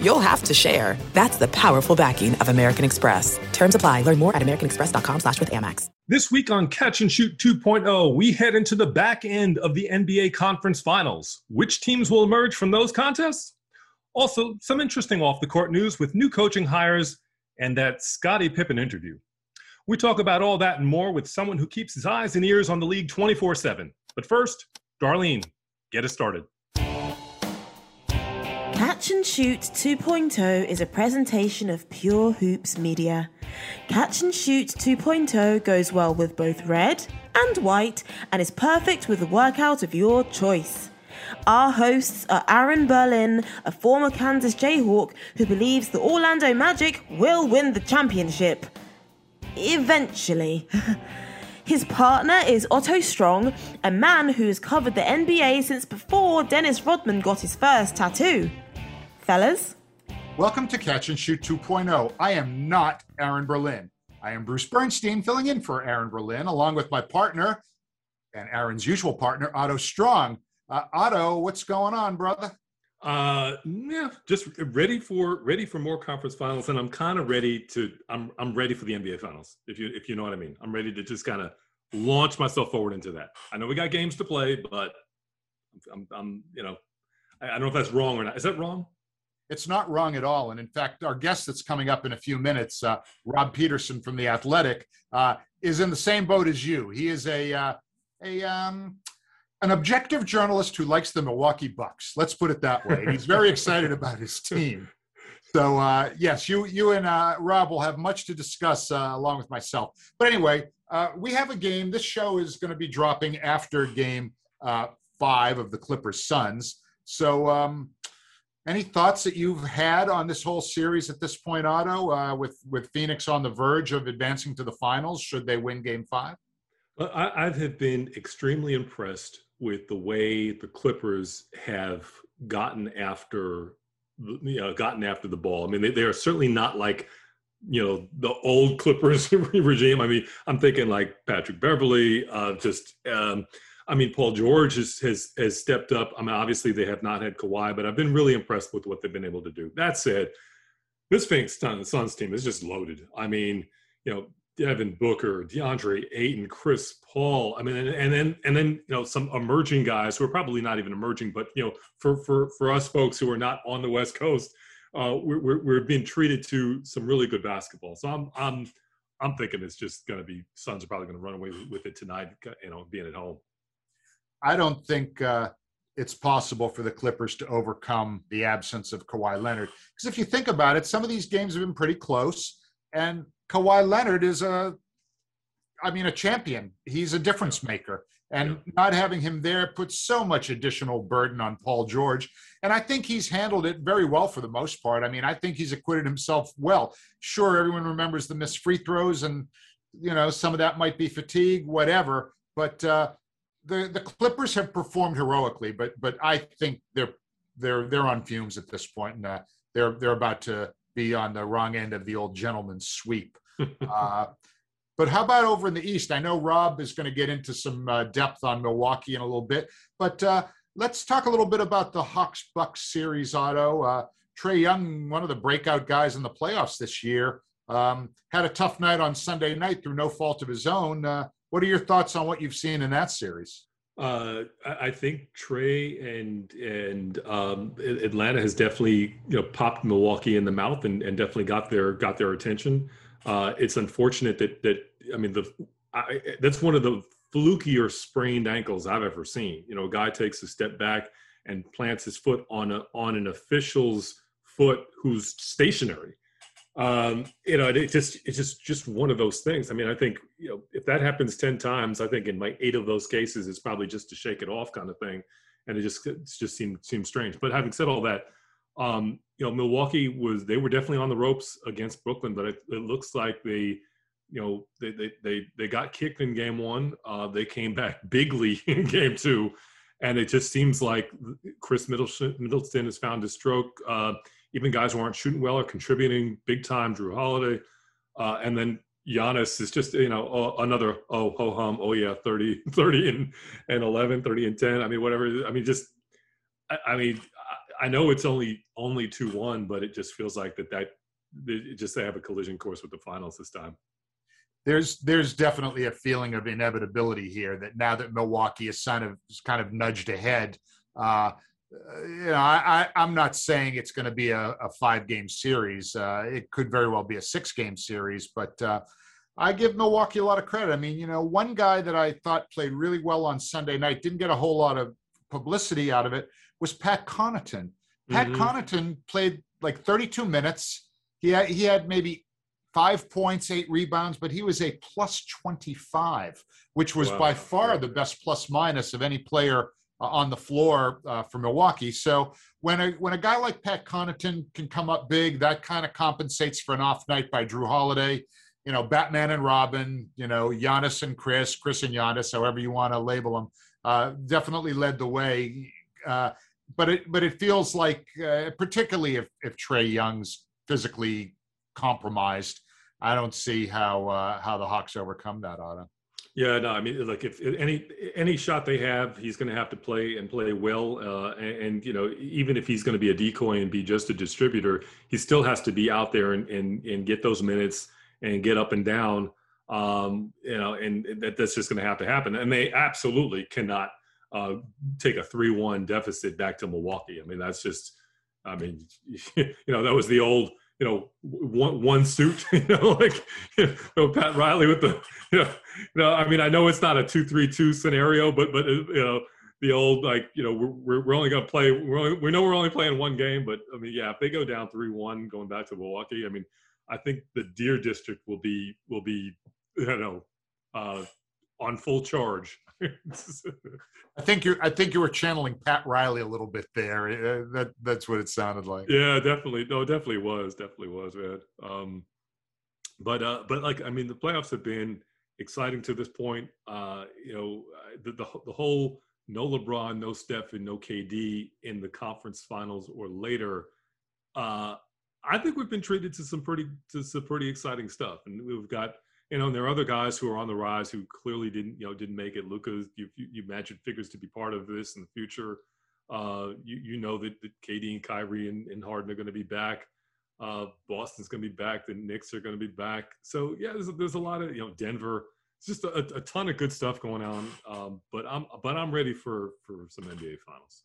you'll have to share. That's the powerful backing of American Express. Terms apply. Learn more at americanexpress.com slash with Amex. This week on Catch and Shoot 2.0, we head into the back end of the NBA Conference Finals. Which teams will emerge from those contests? Also, some interesting off-the-court news with new coaching hires and that Scottie Pippen interview. We talk about all that and more with someone who keeps his eyes and ears on the league 24 7. But first, Darlene, get us started. Catch and Shoot 2.0 is a presentation of Pure Hoops Media. Catch and Shoot 2.0 goes well with both red and white and is perfect with the workout of your choice. Our hosts are Aaron Berlin, a former Kansas Jayhawk who believes the Orlando Magic will win the championship. Eventually. His partner is Otto Strong, a man who has covered the NBA since before Dennis Rodman got his first tattoo. Fellas? Welcome to Catch and Shoot 2.0. I am not Aaron Berlin. I am Bruce Bernstein, filling in for Aaron Berlin, along with my partner and Aaron's usual partner, Otto Strong. Uh, Otto, what's going on, brother? Uh, yeah, just ready for ready for more conference finals, and I'm kind of ready to. I'm I'm ready for the NBA finals. If you if you know what I mean, I'm ready to just kind of launch myself forward into that. I know we got games to play, but I'm I'm you know I, I don't know if that's wrong or not. Is that wrong? It's not wrong at all. And in fact, our guest that's coming up in a few minutes, uh, Rob Peterson from the Athletic, uh, is in the same boat as you. He is a uh, a um, an objective journalist who likes the Milwaukee Bucks. Let's put it that way. He's very excited about his team. So uh, yes, you you and uh, Rob will have much to discuss uh, along with myself. But anyway, uh, we have a game. This show is going to be dropping after Game uh, Five of the Clippers Suns. So, um, any thoughts that you've had on this whole series at this point, Otto? Uh, with with Phoenix on the verge of advancing to the finals, should they win Game Five? I, I have been extremely impressed with the way the Clippers have gotten after you know gotten after the ball. I mean, they, they are certainly not like you know the old Clippers regime. I mean, I'm thinking like Patrick Beverley, uh, just. Um, I mean, Paul George has, has has stepped up. I mean, obviously they have not had Kawhi, but I've been really impressed with what they've been able to do. That said, this Phoenix Suns team is just loaded. I mean, you know, Devin Booker, DeAndre Ayton, Chris Paul. I mean, and, then and then you know some emerging guys who are probably not even emerging, but you know, for for for us folks who are not on the West Coast, uh, we're, we're we're being treated to some really good basketball. So I'm I'm I'm thinking it's just going to be Suns are probably going to run away with it tonight. You know, being at home. I don't think uh, it's possible for the Clippers to overcome the absence of Kawhi Leonard because if you think about it, some of these games have been pretty close and Kawhi Leonard is a, I mean, a champion. He's a difference maker. And not having him there puts so much additional burden on Paul George. And I think he's handled it very well for the most part. I mean, I think he's acquitted himself well. Sure, everyone remembers the missed free throws, and, you know, some of that might be fatigue, whatever. But uh, the, the Clippers have performed heroically, but but I think they're they're they're on fumes at this point, and uh, they're they're about to be on the wrong end of the old gentleman's sweep. uh, but how about over in the East? I know Rob is going to get into some uh, depth on Milwaukee in a little bit, but uh, let's talk a little bit about the Hawks Bucks series, Otto. Uh, Trae Young, one of the breakout guys in the playoffs this year, um, had a tough night on Sunday night through no fault of his own. What are your thoughts on what you've seen in that series? Uh, I think Trae and and um, Atlanta has definitely you know popped Milwaukee in the mouth and, and definitely got their got their attention. Uh, it's unfortunate that that I mean the I, that's one of the flukier sprained ankles I've ever seen. You know, a guy takes a step back and plants his foot on a on an official's foot who's stationary um, you know, it just it's just just one of those things. I mean, I think you know if that happens ten times, I think in my eight of those cases, it's probably just to shake it off kind of thing, and it just it just seemed seems strange. But having said all that, um, you know, Milwaukee was they were definitely on the ropes against Brooklyn, but it, it looks like they you know, they they they, they got kicked in game one. Uh, they came back bigly in game two, and it just seems like Khris Middleton, Middleton has found his stroke. Uh, even guys who aren't shooting well are contributing big time. Jrue Holiday, uh, and then Giannis is just you know another oh ho hum oh yeah 30 30 and and 11 30 and 10 I mean whatever I mean just I, I mean I know it's only only two one but it just feels like that that just they have a collision course with the finals this time there's there's definitely a feeling of inevitability here that now that Milwaukee is kind of kind of nudged ahead. Uh, you know, I, I, am not saying it's going to be a, a five game series. Uh, it could very well be a six game series, but uh, I give Milwaukee a lot of credit. I mean, you know, one guy that I thought played really well on Sunday night didn't get a whole lot of publicity out of it was Pat Connaughton. Pat mm-hmm. Connaughton played like 32 minutes. He had, he had maybe five points, eight rebounds, but he was a plus 25, which was wow. by far the best plus minus of any player uh, on the floor uh, for Milwaukee. So when a when a guy like Pat Connaughton can come up big, that kind of compensates for an off night by Jrue Holiday. You know, Batman and Robin. You know, Giannis and Khris, Khris and Giannis, however you want to label them, uh, definitely led the way. Uh, but it but it feels like, uh, particularly if if Trae Young's physically compromised, I don't see how uh, how the Hawks overcome that, Otto. Yeah, no, I mean, like if any any shot they have, he's going to have to play and play well. Uh, and, and, you know, even if he's going to be a decoy and be just a distributor, he still has to be out there and and, and get those minutes and get up and down. Um, you know, and that, that's just going to have to happen. And they absolutely cannot uh, take a three-one deficit back to Milwaukee. I mean, that's just, I mean, you know, that was the old you know one one suit you know like you know, pat riley with the you know, you know i mean i know it's not a two three two scenario but but you know the old like you know we're we're only going to play only, we know we're only playing one game but i mean yeah if they go down three one going back to milwaukee i mean i think the deer district will be will be you know uh on full charge I think you I think you were channeling Pat Riley a little bit there. Uh, that that's what it sounded like. Yeah, definitely. No, definitely was. Definitely was, man. Um, but uh, but like I mean, the playoffs have been exciting to this point. Uh, you know, the, the the whole no LeBron, no Steph, and no KD in the conference finals or later. Uh, I think we've been treated to some pretty to some pretty exciting stuff, and we've got you know, and there are other guys who are on the rise who clearly didn't, you know, didn't make it. Luka, you, you, you imagine figures to be part of this in the future. Uh, you, you know that, that KD and Kyrie and, and Harden are going to be back. Uh, Boston's going to be back. The Knicks are going to be back. So yeah, there's, there's a lot of you know Denver. It's just a, a ton of good stuff going on. Um, but I'm but I'm ready for for some NBA finals.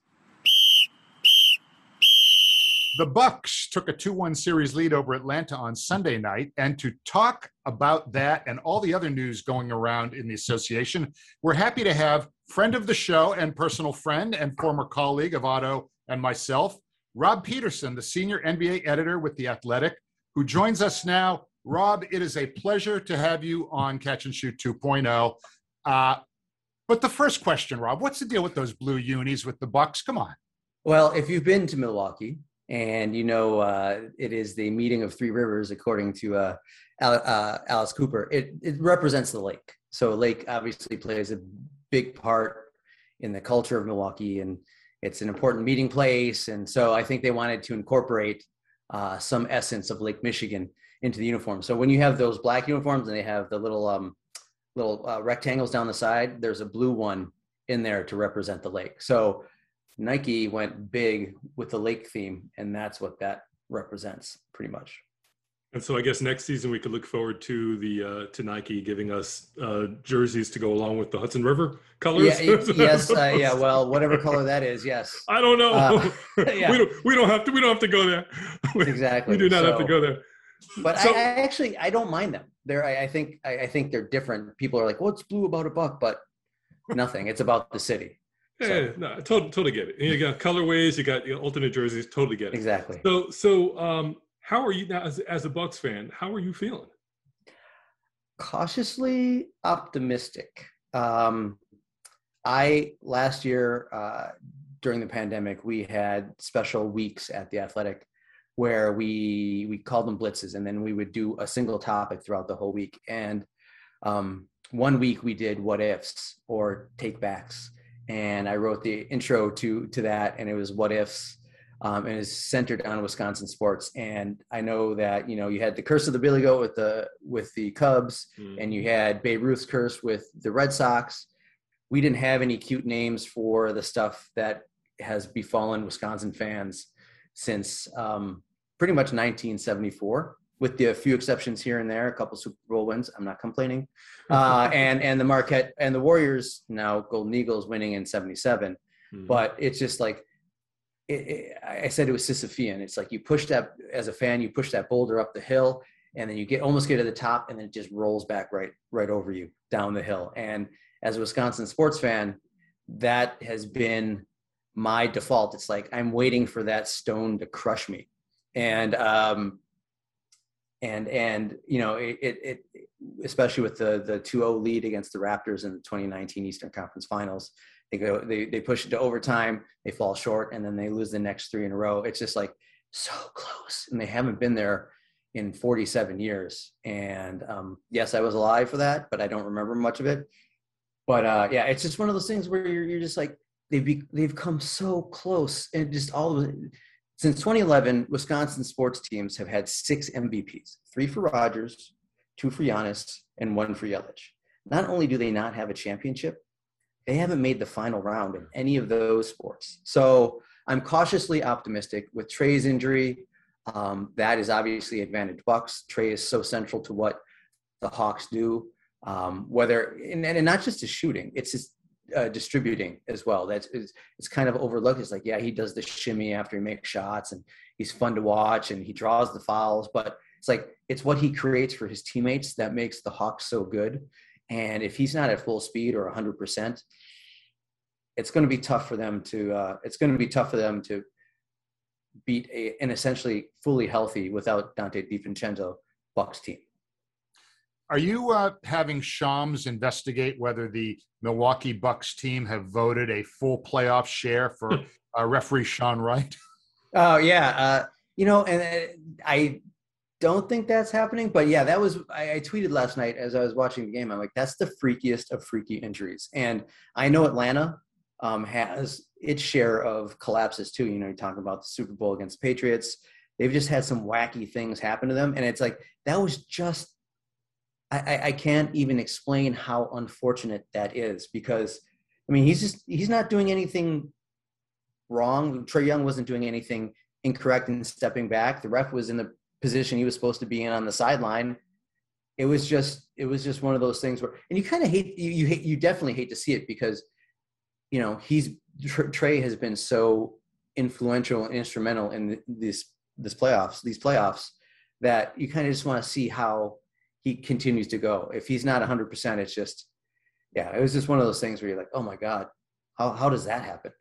The Bucks took a 2-1 series lead over Atlanta on Sunday night, and to talk about that and all the other news going around in the association, we're happy to have friend of the show and personal friend and former colleague of Otto and myself, Rob Peterson, the senior NBA editor with The Athletic, who joins us now. Rob, it is a pleasure to have you on Catch and Shoot 2.0. Uh, but the first question, Rob, what's the deal with those blue unis with the Bucks? Come on. Well, if you've been to Milwaukee, and you know uh, it is the meeting of three rivers according to uh, uh, alice cooper. It, it represents the lake. So lake obviously plays a big part in the culture of milwaukee and it's an important meeting place. And so i think they wanted to incorporate uh, some essence of lake michigan into the uniform. So when you have those black uniforms and they have the little um, little uh, rectangles down the side there's a blue one in there to represent the lake. So Nike went big with the lake theme, and that's what that represents pretty much. And so I guess next season we could look forward to the uh, to Nike giving us uh, jerseys to go along with the Hudson River colors. Yeah, yes, uh, yeah. Well, whatever color that is, yes. I don't know. Uh, yeah. we don't we don't have to we don't have to go there. exactly. We do not so, have to go there. But so, I, I, actually I don't mind them. They're I, I think I, I, think they're different. People are like, "What's blue about a buck?" But nothing. It's about the city. Yeah, so. no, totally, totally get it. And you got colorways, you got you know, alternate jerseys, totally get it. Exactly. So, so um, how are you now as as a Bucks fan? How are you feeling? Cautiously optimistic. Um, I last year uh, during the pandemic, we had special weeks at the Athletic where we we called them blitzes, and then we would do a single topic throughout the whole week. And um, one week we did what ifs or take backs, and I wrote the intro to to that, and it was what ifs. Um, and is centered on Wisconsin sports. And I know that you know you had the curse of the Billy Goat with the with the Cubs, Mm. and you had Babe Ruth's curse with the Red Sox. We didn't have any cute names for the stuff that has befallen Wisconsin fans since um, pretty much 1974, with the few exceptions here and there, a couple Super Bowl wins. I'm not complaining. Uh, and and the Marquette and the Warriors now Golden Eagles winning in '77, Mm. but it's just like it, it, I said it was Sisyphean. It's like you push that as a fan, you push that boulder up the hill, and then you get almost get to the top, and then it just rolls back right right over you down the hill. And as a Wisconsin sports fan, that has been my default. It's like I'm waiting for that stone to crush me, and um, and and you know it, it, it especially with the the 2-0 lead against the Raptors in the 2019 Eastern Conference Finals. They go they they push it to overtime, they fall short, and then they lose the next three in a row. It's just like so close, and they haven't been there in 47 years. And um, yes, I was alive for that, but I don't remember much of it. But uh, yeah, it's just one of those things where you're, you're just like they've be, they've come so close, and just all of. Since 2011, Wisconsin sports teams have had six MVPs: three for Rodgers, two for Giannis, and one for Yelich. Not only do they not have a championship, they haven't made the final round in any of those sports. So I'm cautiously optimistic with Trae's injury. Um, that is obviously advantage Bucks. Trey is so central to what the Hawks do. Um, whether and, and not just his shooting, it's his uh, distributing as well. That's it's, it's kind of overlooked. It's like yeah, he does the shimmy after he makes shots, and he's fun to watch, and he draws the fouls. But it's like it's what he creates for his teammates that makes the Hawks so good. And if he's not at full speed or 100 percent, it's going to be tough for them to. Uh, it's going to be tough for them to beat a, an essentially fully healthy without Donte DiVincenzo Bucks team. Are you uh, having Shams investigate whether the Milwaukee Bucks team have voted a full playoff share for uh, referee Sean Wright? Oh yeah, uh, you know, and uh, I don't think that's happening. But yeah, that was I, I tweeted last night as I was watching the game. I'm like, that's the freakiest of freaky injuries, and I know Atlanta um, has its share of collapses too. You know, you're talking about the Super Bowl against Patriots. They've just had some wacky things happen to them, and it's like that was just. I, I, can't even explain how unfortunate that is because, I mean, he's just he's not doing anything wrong. Trae Young wasn't doing anything incorrect in stepping back. The ref was in the position he was supposed to be in on the sideline. It was just it was just one of those things where, and you kind of hate you you hate you definitely hate to see it because, you know, he's Trae has been so influential and instrumental in this this playoffs these playoffs that you kind of just want to see how he continues to go. If he's not 100%, it's just yeah, it was just one of those things where you're like, oh my god, how how does that happen?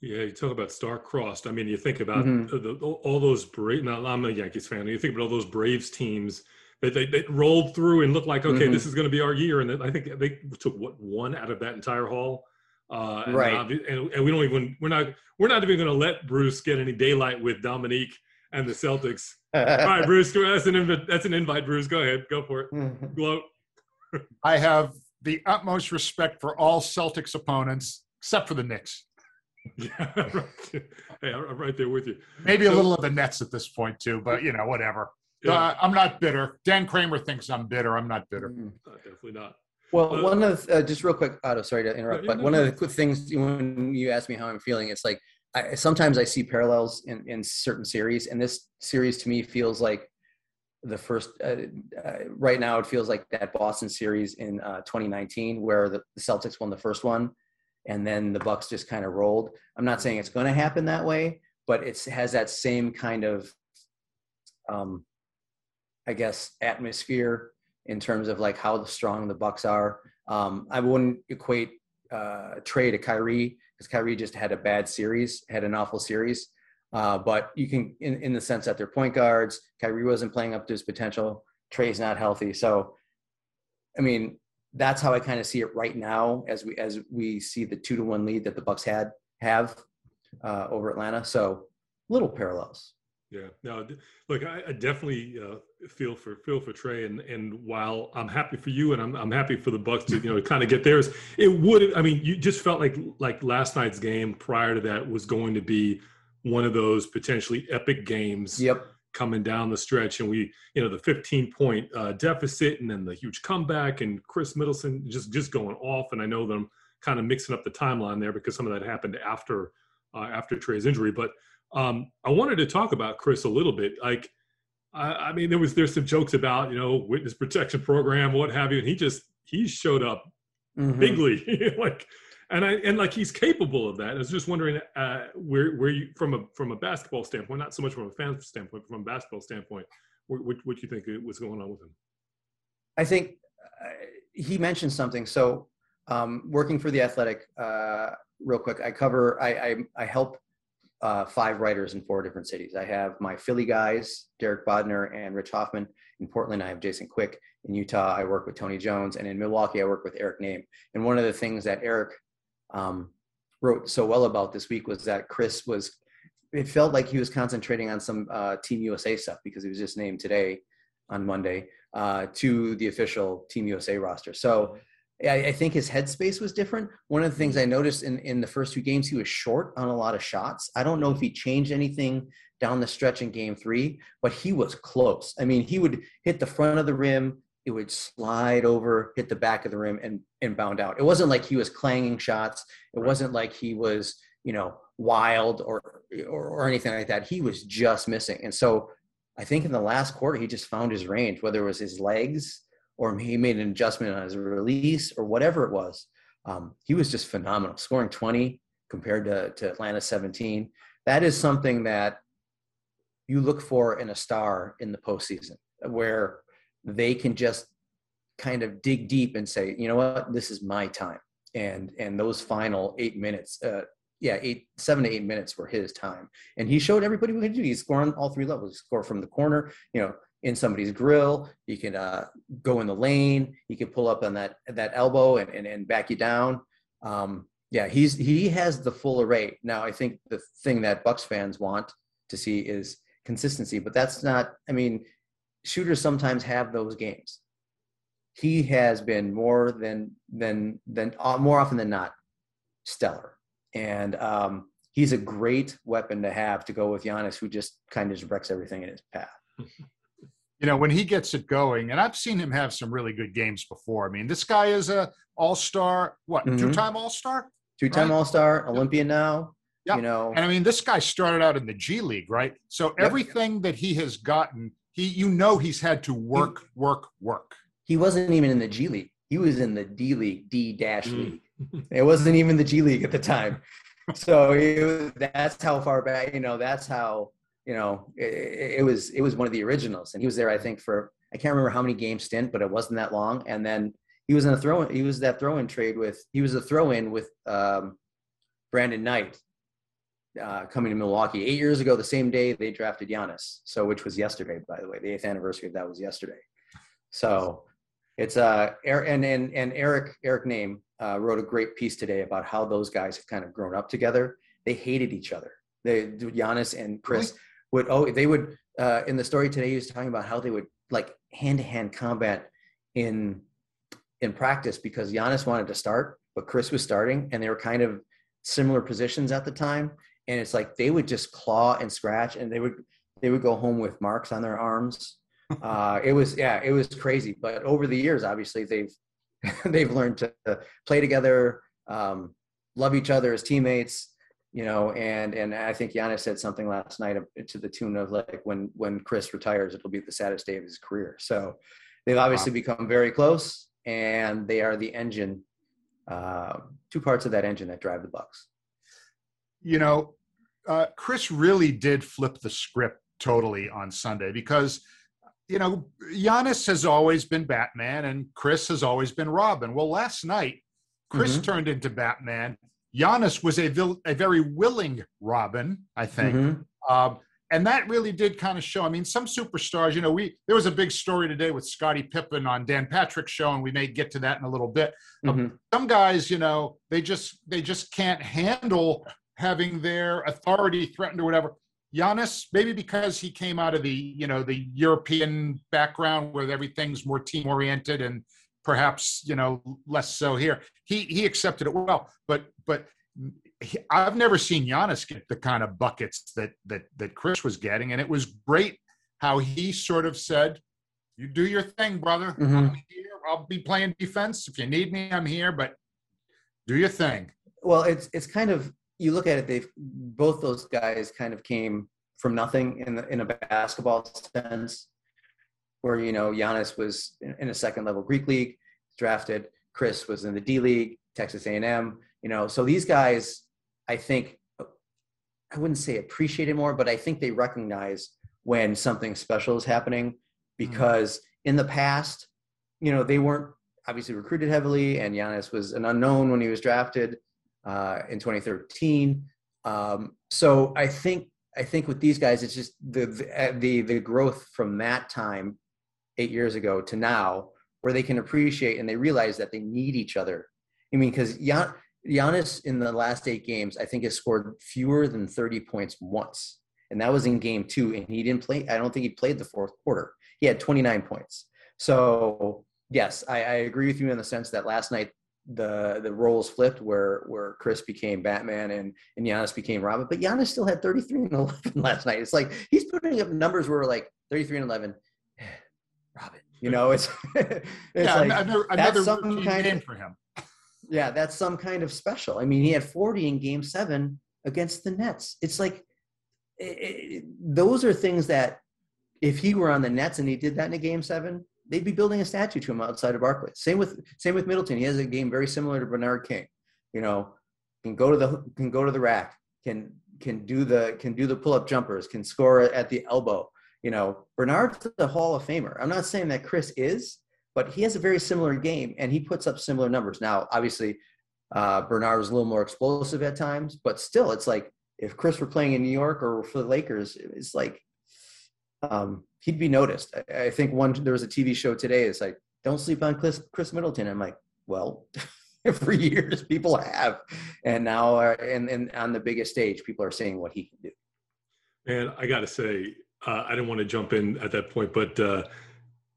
Yeah, you talk about star-crossed. I mean, you think about Mhm. the, all those Braves. Now, I'm a Yankees fan. You think about all those Braves teams that they, they rolled through and looked like, okay, Mhm. this is going to be our year. And then I think they took what one out of that entire haul. Uh, and Right. obvi- And, and we don't even we're not we're not even going to let Bruce get any daylight with Dominique and the Celtics. All right, Bruce, go- that's an invite. That's an invite, Bruce. Go ahead, go for it. Gloat. I have the utmost respect for all Celtics opponents, except for the Knicks. Yeah, right. Hey, I'm right there with you. Maybe a little of the Nets at this point too, but you know, whatever. Yeah, Uh, I'm not bitter. Dan Kramer thinks I'm bitter. I'm not bitter. Mhm. uh, definitely not. Well, Uh, one of uh, just real quick, Otto. Sorry to interrupt, yeah, but one of the quick things when you ask me how I'm feeling, it's like I, sometimes I see parallels in, in certain series, and this series to me feels like the first. Uh, uh, right now, it feels like that Boston series in uh, 2019, where the, Celtics won the first one, and then the Bucks just kind of rolled. I'm not saying it's going to happen that way, but it has that same kind of, um, I guess, atmosphere in terms of like how strong the Bucks are. Um, I wouldn't equate uh, Trae to Kyrie because Kyrie just had a bad series, had an awful series. Uh, but you can, in, in the sense that they're point guards, Kyrie wasn't playing up to his potential. Trae's not healthy, so I mean that's how I kind of see it right now as we as we see the two to one lead that the Bucks had have uh, over Atlanta. So little parallels. Yeah, no, look, I, I definitely uh, feel for feel for Trae, and and while I'm happy for you, and I'm I'm happy for the Bucks to you know kind of get theirs, it would. I mean, you just felt like like last night's game prior to that was going to be one of those potentially epic games. Yep. Coming down the stretch, and we, you know, the 15 point uh, deficit, and then the huge comeback, and Khris Middleton just just going off. And I know them kind of mixing up the timeline there because some of that happened after uh, after Trae's injury, but um, I wanted to talk about Khris a little bit. Like, I, I, mean, there was there's some jokes about you know witness protection program, what have you, and he just he showed up mm-hmm. bigly, like, and I and like he's capable of that. I was just wondering uh, where where you from a from a basketball standpoint, not so much from a fan standpoint, but from a basketball standpoint, what what, what you think was going on with him? I think uh, he mentioned something. So, um, working for the Athletic, uh, real quick, I cover I I, I help uh, five writers in four different cities. I have my Philly guys, Derek Bodner and Rich Hoffman. In Portland, I have Jason Quick. In Utah, I work with Tony Jones. And in Milwaukee, I work with Eric Nehm. And one of the things that Eric um, wrote so well about this week was that Khris was, it felt like he was concentrating on some uh, Team USA stuff because he was just named today on Monday uh, to the official Team USA roster. So I, I, think his headspace was different. One of the things mm-hmm. I noticed in, in the first two games, he was short on a lot of shots. I don't know if he changed anything down the stretch in game three, but he was close. I mean, he would hit the front of the rim, it would slide over, hit the back of the rim, and, and bound out. It wasn't like he was clanging shots. It wasn't like he was, you know, wild or, or, or anything like that. He was just missing. And so I think in the last quarter, he just found his range, whether it was his legs or he made an adjustment on his release or whatever it was. Um, he was just phenomenal, scoring 20 compared to, to Atlanta 17. That is something that you look for in a star in the postseason, where they can just kind of dig deep and say, you know what, this is my time. And and those final eight minutes, uh, yeah, eight, seven to eight minutes were his time. And he showed everybody what he could do. He scored on all three levels. He scored from the corner, you know, in somebody's grill. You can uh, go in the lane. He can pull up on that that elbow and, and, and back you down. Um, yeah, he's he has the full array. Now, I think the thing that Bucks fans want to see is consistency, but that's not. I mean, shooters sometimes have those games. He has been more than than than uh, more often than not stellar, and um, he's a great weapon to have to go with Giannis, who just kind of just wrecks everything in his path. you know, when he gets it going, and I've seen him have some really good games before. I mean, this guy is a all-star, what, mm-hmm. two-time all-star? Two-time right? all-star, Olympian now. Yeah. You know. And I mean, this guy started out in the G League, right? So everything that he has gotten, he you know he's had to work, he, work, work. He wasn't even in the G League. He was in the D League, D dash mm. league. it wasn't even the G League at the time. So was, that's how far back, you know, that's how you know, it, it, was it was one of the originals, and he was there. I think for I can't remember how many game stint, but it wasn't that long. And then he was in a throw. He was that throw in trade with. He was a throw in with um, Brandon Knight uh, coming to Milwaukee eight years ago. The same day they drafted Giannis, so which was yesterday, by the way. The eighth anniversary of that was yesterday. So it's uh and and and Eric Eric Nehm uh, wrote a great piece today about how those guys have kind of grown up together. They hated each other. They Giannis and Khris. Really? Would oh they would uh, in the story today he was talking about how they would like hand to hand combat in in practice because Giannis wanted to start, but Khris was starting, and they were kind of similar positions at the time. And it's like they would just claw and scratch, and they would they would go home with marks on their arms. Uh, it was yeah, it was crazy. But over the years, obviously they've they've learned to play together, um, love each other as teammates, you know, and and I think Giannis said something last night to the tune of like when when Khris retires, it'll be the saddest day of his career. So they've obviously wow. become very close, and they are the engine, uh, two parts of that engine that drive the Bucks. You know, uh, Khris really did flip the script totally on Sunday because you know Giannis has always been Batman and Khris has always been Robin. Well, last night Khris mm-hmm. turned into Batman Giannis was a, vil- a very willing Robin, I think. Mm-hmm. Um, and that really did kind of show. I mean, some superstars, you know, we there was a big story today with Scottie Pippen on Dan Patrick's show, and we may get to that in a little bit. Um, mm-hmm. Some guys, you know, they just they just can't handle having their authority threatened or whatever. Giannis, maybe because he came out of the you know the European background where everything's more team oriented and perhaps you know less so here. He he accepted it well, but but he, I've never seen Giannis get the kind of buckets that that that Khris was getting, and it was great how he sort of said, "You do your thing, brother. Mhm. I'm here. I'll be playing defense if you need me. I'm here, but do your thing." Well, it's it's kind of you look at it. They've both those guys kind of came from nothing in the, in a basketball sense, where you know Giannis was in, in a second level Greek league drafted. Khris was in the D League, Texas A&M. You know, so these guys, I think, I wouldn't say appreciate it more, but I think they recognize when something special is happening because in the past, you know, they weren't obviously recruited heavily, and Giannis was an unknown when he was drafted uh, in 2013. Um, so I think I think with these guys, it's just the the the, the growth from that time, eight years ago to now, where they can appreciate and they realize that they need each other. I mean, because Gian, Giannis in the last eight games, I think has scored fewer than 30 points once, and that was in game two, and he didn't play. I don't think he played the fourth quarter. He had 29 points. So yes, I, I agree with you in the sense that last night the the roles flipped where where Khris became Batman and and Giannis became Robin, but Giannis still had 33 and 11 last night. It's like he's putting up numbers where we're like 33 and 11. Robin, you know, it's, it's yeah, like, another, that's another some routine kind of- for him. Yeah, that's some kind of special. I mean, he had 40 in game seven against the Nets. It's like it, it, those are things that if he were on the Nets and he did that in a game seven, they'd be building a statue to him outside of Barclays. Same with same with Middleton. He has a game very similar to Bernard King. You know, can go to the can go to the rack, can can do the can do the pull up jumpers, can score at the elbow. You know, Bernard's the Hall of Famer. I'm not saying that Khris is, but he has a very similar game and he puts up similar numbers. Now, obviously, uh, Bernard was a little more explosive at times, but still, it's like if Khris were playing in New York or for the Lakers, it's like um, he'd be noticed. I, I think one there was a TV show today. It's like don't sleep on Khris, Khris Middleton. I'm like, well, for years people have, and now uh, and and on the biggest stage, people are saying what he can do. And I got to say, uh, I didn't want to jump in at that point, but uh,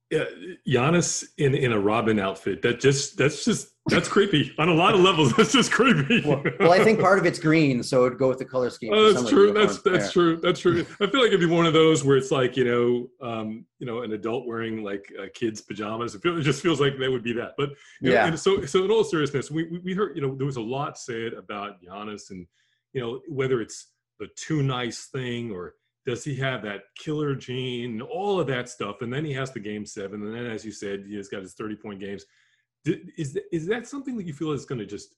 yeah, Giannis in in a Robin outfit that just that's just that's creepy on a lot of levels. That's just creepy. Well, well, I think part of it's green, so it'd go with the color scheme. Oh, that's true. That's that's true. That's true. I feel like it'd be one of those where it's like you know, um, you know, an adult wearing like uh, kids' pajamas. It, feel, it just feels like that would be that. But you know, Yeah. and so so in all seriousness, we we- we heard you know there was a lot said about Giannis and you know whether it's the too nice thing or does he have that killer gene, all of that stuff, and then he has the game seven, and then as you said, he has got his thirty point games. Is that, is that something that you feel is going to just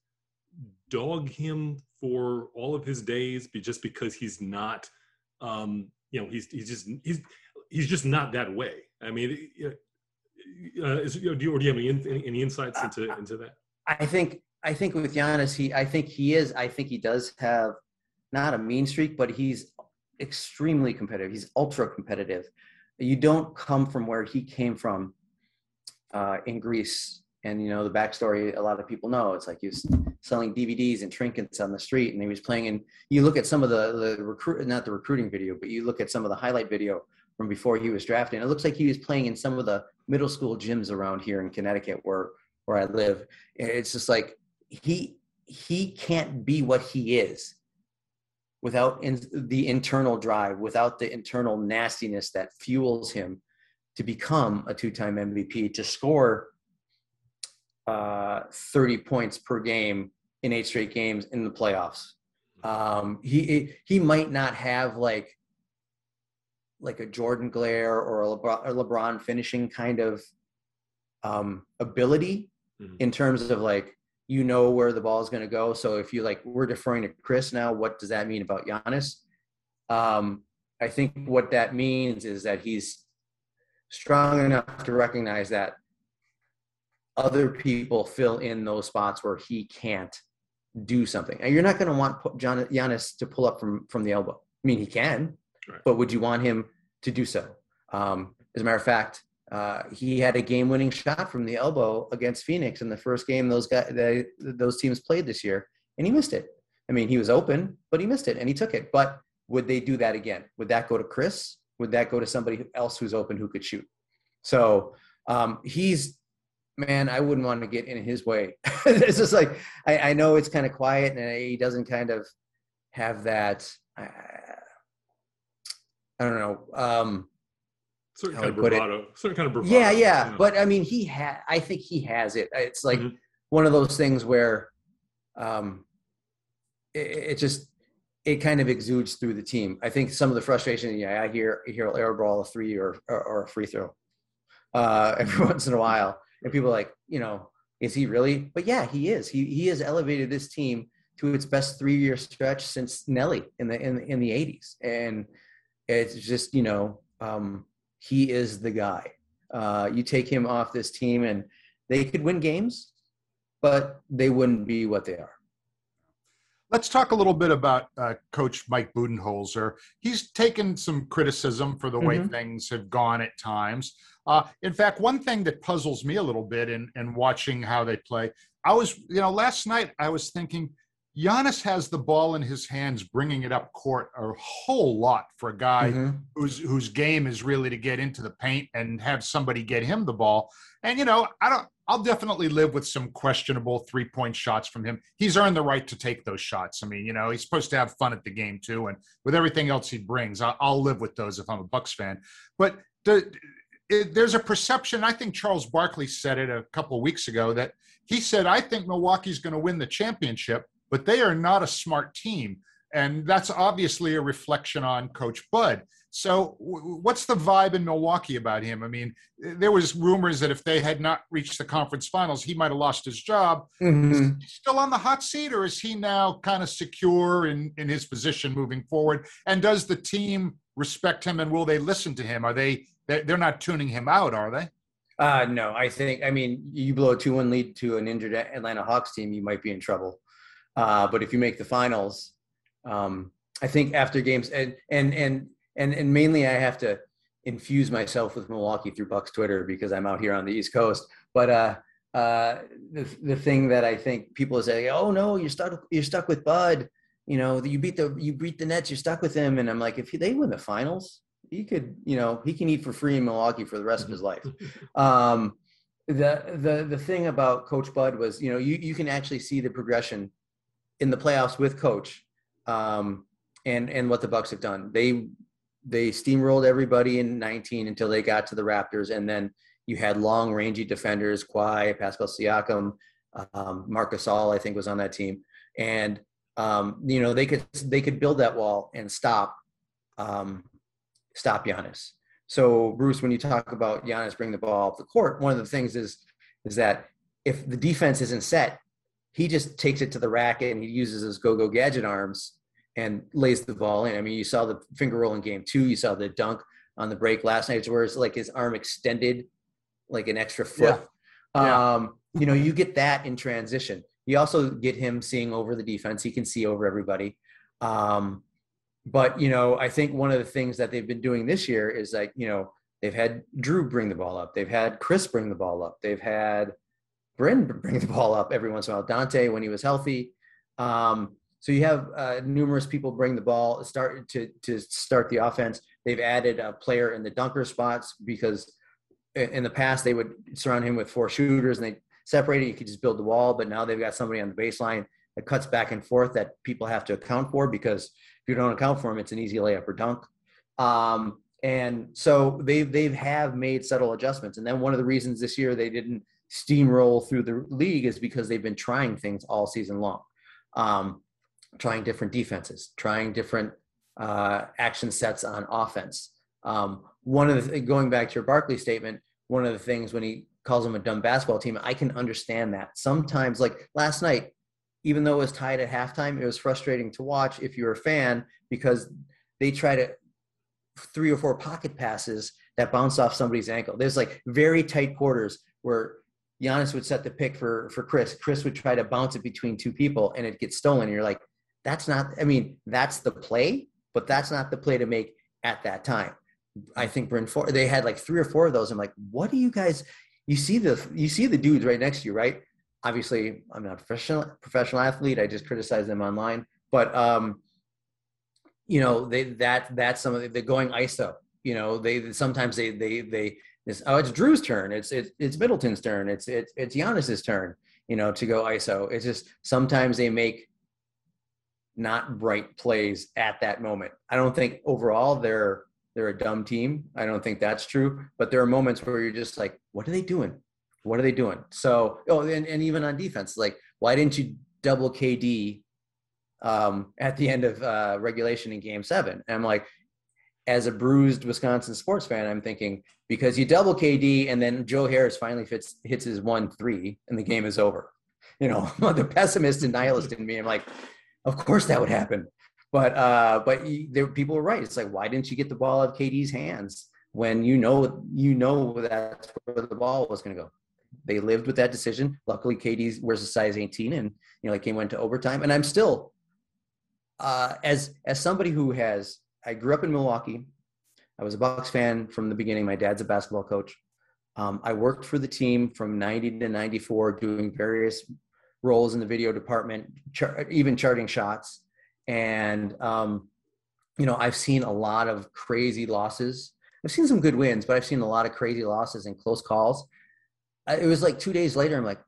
dog him for all of his days be just because he's not um you know he's he's just he's he's just not that way i mean uh, is, do you, or do you have any, any any insights into into that I think I think with Giannis, he I think he is. I think he does have not a mean streak, but he's extremely competitive. He's ultra competitive. You don't come from where he came from uh, in Greece, and you know the backstory. A lot of people know it's like he was selling DVDs and trinkets on the street, and he was playing. And you look at some of the the recruit, not the recruiting video, but you look at some of the highlight video from before he was drafted. And it looks like he was playing in some of the middle school gyms around here in Connecticut, where where I live. It's just like he he can't be what he is without in, the internal drive, without the internal nastiness that fuels him to become a two-time MVP, to score uh, 30 points per game in eight straight games in the playoffs. Um, he he might not have like like a Jordan Glare or a LeBron, LeBron finishing kind of um, ability Mhm. in terms of like you know where the ball is going to go. So if you like, we're deferring to Khris now. What does that mean about Giannis? Um, I think what that means is that he's strong enough to recognize that other people fill in those spots where he can't do something. And you're not going to want Gian- Giannis to pull up from from the elbow. I mean, he can, Right. but would you want him to do so? Um, as a matter of fact, uh, he had a game-winning shot from the elbow against Phoenix in the first game those guys they, those teams played this year, and he missed it. I mean, he was open, but he missed it, and he took it. But would they do that again? Would that go to Khris? Would that go to somebody else who's open who could shoot? So um, he's man, I wouldn't want to get in his way. it's just like I, I, know it's kind of quiet and he doesn't kind of have that. I, I don't know. Um, certain kind of bravado. Certain kind of bravado. Yeah, yeah. You know. But I mean, he had. I think he has it. It's like mm-hmm. one of those things where, um, it, it, just it kind of exudes through the team. I think some of the frustration. Yeah, I hear I hear airball a three or or, or a free throw uh, every once in a while and people are like, you know, is he really? But yeah, he is. He he has elevated this team to its best three year stretch since Nellie in the in in the eighties, and it's just you know um, he is the guy. Uh, you take him off this team, and they could win games, but they wouldn't be what they are. Let's talk a little bit about uh, Coach Mike Budenholzer. He's taken some criticism for the way mm-hmm. things have gone at times. Uh, in fact, one thing that puzzles me a little bit in, in watching how they play, I was, you know, last night I was thinking Giannis has the ball in his hands, bringing it up court a whole lot for a guy mm-hmm. whose whose game is really to get into the paint and have somebody get him the ball. And you know, I don't. I'll definitely live with some questionable three point shots from him. He's earned the right to take those shots. I mean, you know, he's supposed to have fun at the game too, and with everything else he brings, I'll, I'll live with those if I'm a Bucks fan. But the, it, there's a perception. I think Charles Barkley said it a couple of weeks ago that he said, "I think Milwaukee's going to win the championship, but they are not a smart team." And that's obviously a reflection on Coach Bud. So, what's the vibe in Milwaukee about him? I mean, there was rumors that if they had not reached the conference finals, he might have lost his job. Mm-hmm. Is he still on the hot seat, or is he now kind of secure in in his position moving forward? And does the team respect him, and will they listen to him? Are they they're not tuning him out, are they? Uh, no, I think. I mean, you blow a two-one lead to an injured Atlanta Hawks team, you might be in trouble. Uh, but if you make the finals, um, I think after games and and and and and mainly I have to infuse myself with Milwaukee through Bucks Twitter because I'm out here on the East Coast. But uh, uh, the the thing that I think people say, oh no, you're stuck you're stuck with Bud. You know, you beat the you beat the Nets, you're stuck with him. And I'm like, if they win the finals, he could, you know, he can eat for free in Milwaukee for the rest of his life. Um, the the the thing about Coach Bud was, you know, you you can actually see the progression in the playoffs with Coach, um, and and what the Bucks have done. They they steamrolled everybody in 19 until they got to the Raptors, and then you had long rangy defenders, Kawhi, Pascal Siakam, um, Marc Gasol, I think was on that team, and um, you know they could they could build that wall and stop um, stop Giannis. So Bruce, when you talk about Giannis bringing the ball up the court, one of the things is is that if the defense isn't set, he just takes it to the racket and he uses his go-go gadget arms and lays the ball in. I mean, you saw the finger roll in game two, you saw the dunk on the break last night, where it's like his arm extended like an extra foot. Yeah. Um, you know, you get that in transition. You also get him seeing over the defense. He can see over everybody. Um, but you know, I think one of the things that they've been doing this year is like, you know, they've had Jrue bring the ball up, they've had Khris bring the ball up, they've had Bryn bring the ball up every once in a while. Donte, when he was healthy. Um, so you have uh, numerous people bring the ball, start to to start the offense. They've added a player in the dunker spots because in the past they would surround him with four shooters and they separated. You could just build the wall, but now they've got somebody on the baseline that cuts back and forth that people have to account for because if you don't account for them, it's an easy layup or dunk. Um, and so they they have made subtle adjustments. And then one of the reasons this year they didn't steamroll through the league is because they've been trying things all season long, um, trying different defenses, trying different uh, action sets on offense. Um, one of the going back to your Barkley statement, one of the things when he calls them a dumb basketball team, I can understand that. Sometimes, like last night, even though it was tied at halftime, it was frustrating to watch if you're a fan because they try to three or four pocket passes that bounce off somebody's ankle. There's like very tight quarters where Giannis would set the pick for for Khris. Khris would try to bounce it between two people and it gets stolen. And you're like, that's not. I mean, that's the play, but that's not the play to make at that time. I think Bryn Four. They had like three or four of those. I'm like, what do you guys? You see the you see the dudes right next to you, right? obviously I'm not a professional professional athlete. I just criticize them online. But um, you know, they that that's some of the, they're going ISO. You know, they sometimes they they they this oh it's Jrue's turn, it's it's it's Middleton's turn, it's it's it's Giannis's turn. You know, to go ISO. It's just sometimes they make not bright plays at that moment. I don't think overall they're they're a dumb team. I don't think that's true. But there are moments where you're just like, what are they doing? What are they doing? So, oh, and, and even on defense, like, why didn't you double KD um, at the end of uh, regulation in game seven? And I'm like, as a bruised Wisconsin sports fan, I'm thinking because you double KD and then Joe Harris finally fits, hits his one three and the game is over. You know, the pessimist and nihilist in me, I'm like, of course that would happen. But uh, but there, people were right. It's like, why didn't you get the ball out of KD's hands when you know you know that's where the ball was going to go? They lived with that decision. Luckily, KD wears a size 18, and you know, like game went to overtime. And I'm still, uh, as as somebody who has, I grew up in Milwaukee. I was a Bucks fan from the beginning. My dad's a basketball coach. Um, I worked for the team from 90 to 94, doing various roles in the video department, char- even charting shots. And, um, you know, I've seen a lot of crazy losses. I've seen some good wins, but I've seen a lot of crazy losses and close calls. It was like two days later, I'm like,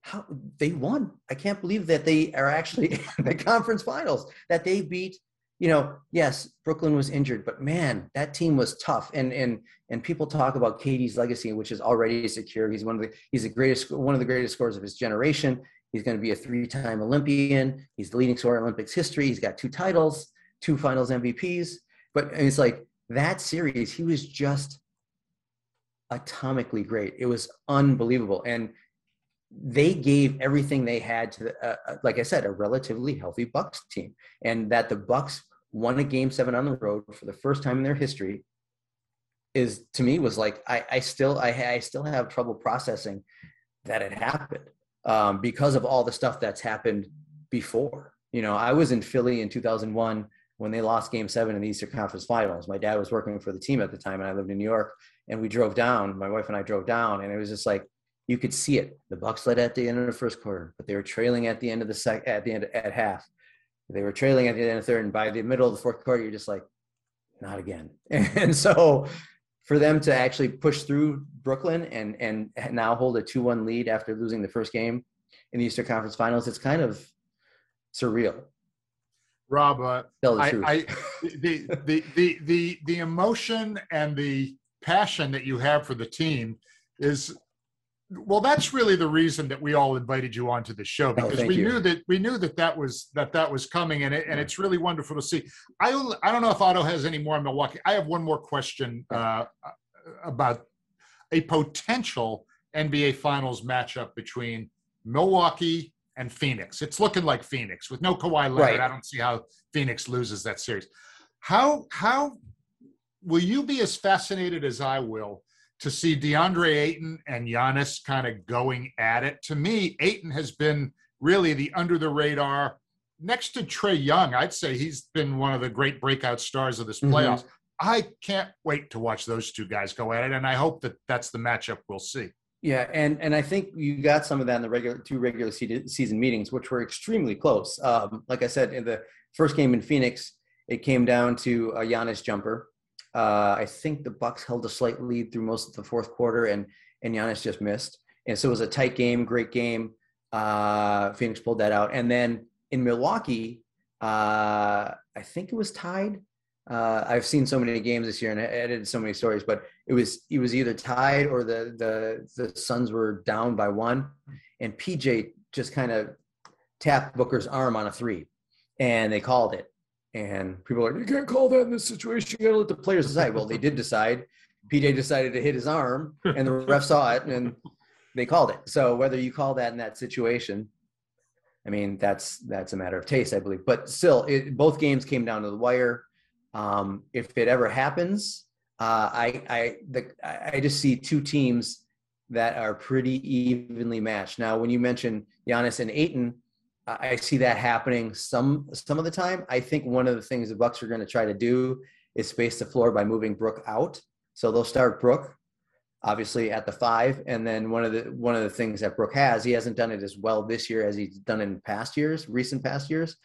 how they won. I can't believe that they are actually in the conference finals, that they beat you know, yes, Brooklyn was injured, but man, that team was tough. And and and people talk about KD's legacy, which is already secure. He's one of the he's the greatest one of the greatest scorers of his generation. He's going to be a three-time Olympian. He's the leading scorer in Olympics history. He's got two titles, two Finals MVPs. But it's like that series, he was just atomically great. It was unbelievable, and they gave everything they had to, uh, uh, like I said, a relatively healthy Bucks team, and that the Bucks won a Game Seven on the road for the first time in their history is to me was like I, I still I, I still have trouble processing that it happened um, because of all the stuff that's happened before. You know, I was in Philly in 2001 when they lost Game Seven in the Eastern Conference Finals. My dad was working for the team at the time, and I lived in New York. And we drove down. My wife and I drove down, and it was just like you could see it. The Bucks led at the end of the first quarter, but they were trailing at the end of the sec at the end at half. They were trailing at the end of the third, and by the middle of the fourth quarter, you're just like, not again. And so, for them to actually push through Brooklyn and and now hold a two one lead after losing the first game in the Eastern Conference Finals, it's kind of surreal. Rob, uh, I, I, the, the the the the emotion and the passion that you have for the team is well that's really the reason that we all invited you onto the show oh, because oh, we you. knew that we knew that that was that that was coming and it, and it's really wonderful to see. I i don't know if otto has any more on milwaukee. I have one more question uh, about a potential nba finals matchup between milwaukee and phoenix. It's looking like phoenix with no Kawhi Leonard. Right. i don't see how phoenix loses that series. How how will you be as fascinated as i will to see DeAndre Ayton and Giannis kind of going at it. To me, Ayton has been really the under the radar. Next to Trae Young, I'd say he's been one of the great breakout stars of this mm-hmm. playoffs. Mm-hmm. I can't wait to watch those two guys go at it, and I hope that that's the matchup we'll see. Yeah, and and I think you got some of that in the regular two regular season meetings, which were extremely close. Um, like I said, in the first game in Phoenix, it came down to a Giannis jumper, uh, I think the Bucks held a slight lead through most of the fourth quarter, and and Giannis just missed. And so it was a tight game, great game. Uh, Phoenix pulled that out, and then in Milwaukee, uh, I think it was tied. Uh, I've seen so many games this year and I edited so many stories, but it was it was either tied or the the the Suns were down by one, and PJ just kind of tapped Booker's arm on a three, and they called it. And people are like, you can't call that in this situation. You got to let the players decide. Well, they did decide. PJ decided to hit his arm, and the ref saw it, and they called it. So whether you call that in that situation, I mean, that's that's a matter of taste, I believe. But still, it, both games came down to the wire. Um, if it ever happens, uh, I I the, I just see two teams that are pretty evenly matched. Now, when you mention Giannis and Ayton, I see that happening some some of the time. I think one of the things the Bucks are going to try to do is space the floor by moving Brook out. So they'll start Brook, obviously at the five, and then one of the one of the things that Brook has, he hasn't done it as well this year as he's done in past years, recent past years.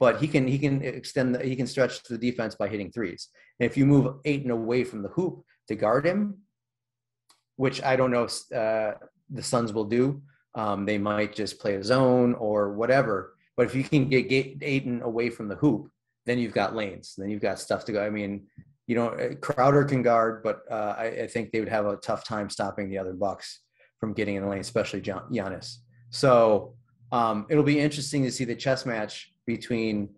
but he can he can extend the, he can stretch the defense by hitting threes. And if you move Ayton away from the hoop to guard him, which I don't know if uh, the Suns will do, um, they might just play a zone or whatever. But if you can get, get Ayton away from the hoop, then you've got lanes. Then you've got stuff to go. I mean, you know, uh, Crowder can guard, but uh, I, I, think they would have a tough time stopping the other Bucks from getting in the lane, especially Giannis. So um, it'll be interesting to see the chess match between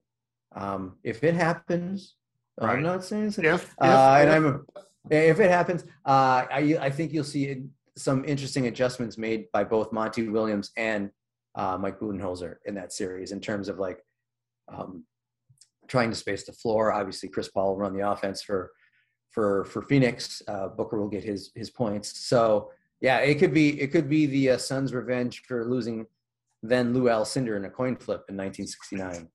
um, if it happens. Right. I'm not saying if, if, uh, and I'm if it happens, uh, I I think you'll see some interesting adjustments made by both Monty Williams and uh, Mike Budenholzer in that series in terms of like um, trying to space the floor. Obviously, Chris Paul will run the offense for for for Phoenix. Uh, Booker will get his his points. So yeah, it could be it could be the uh, Suns' revenge for losing then Lou Alcindor in a coin flip in 1969.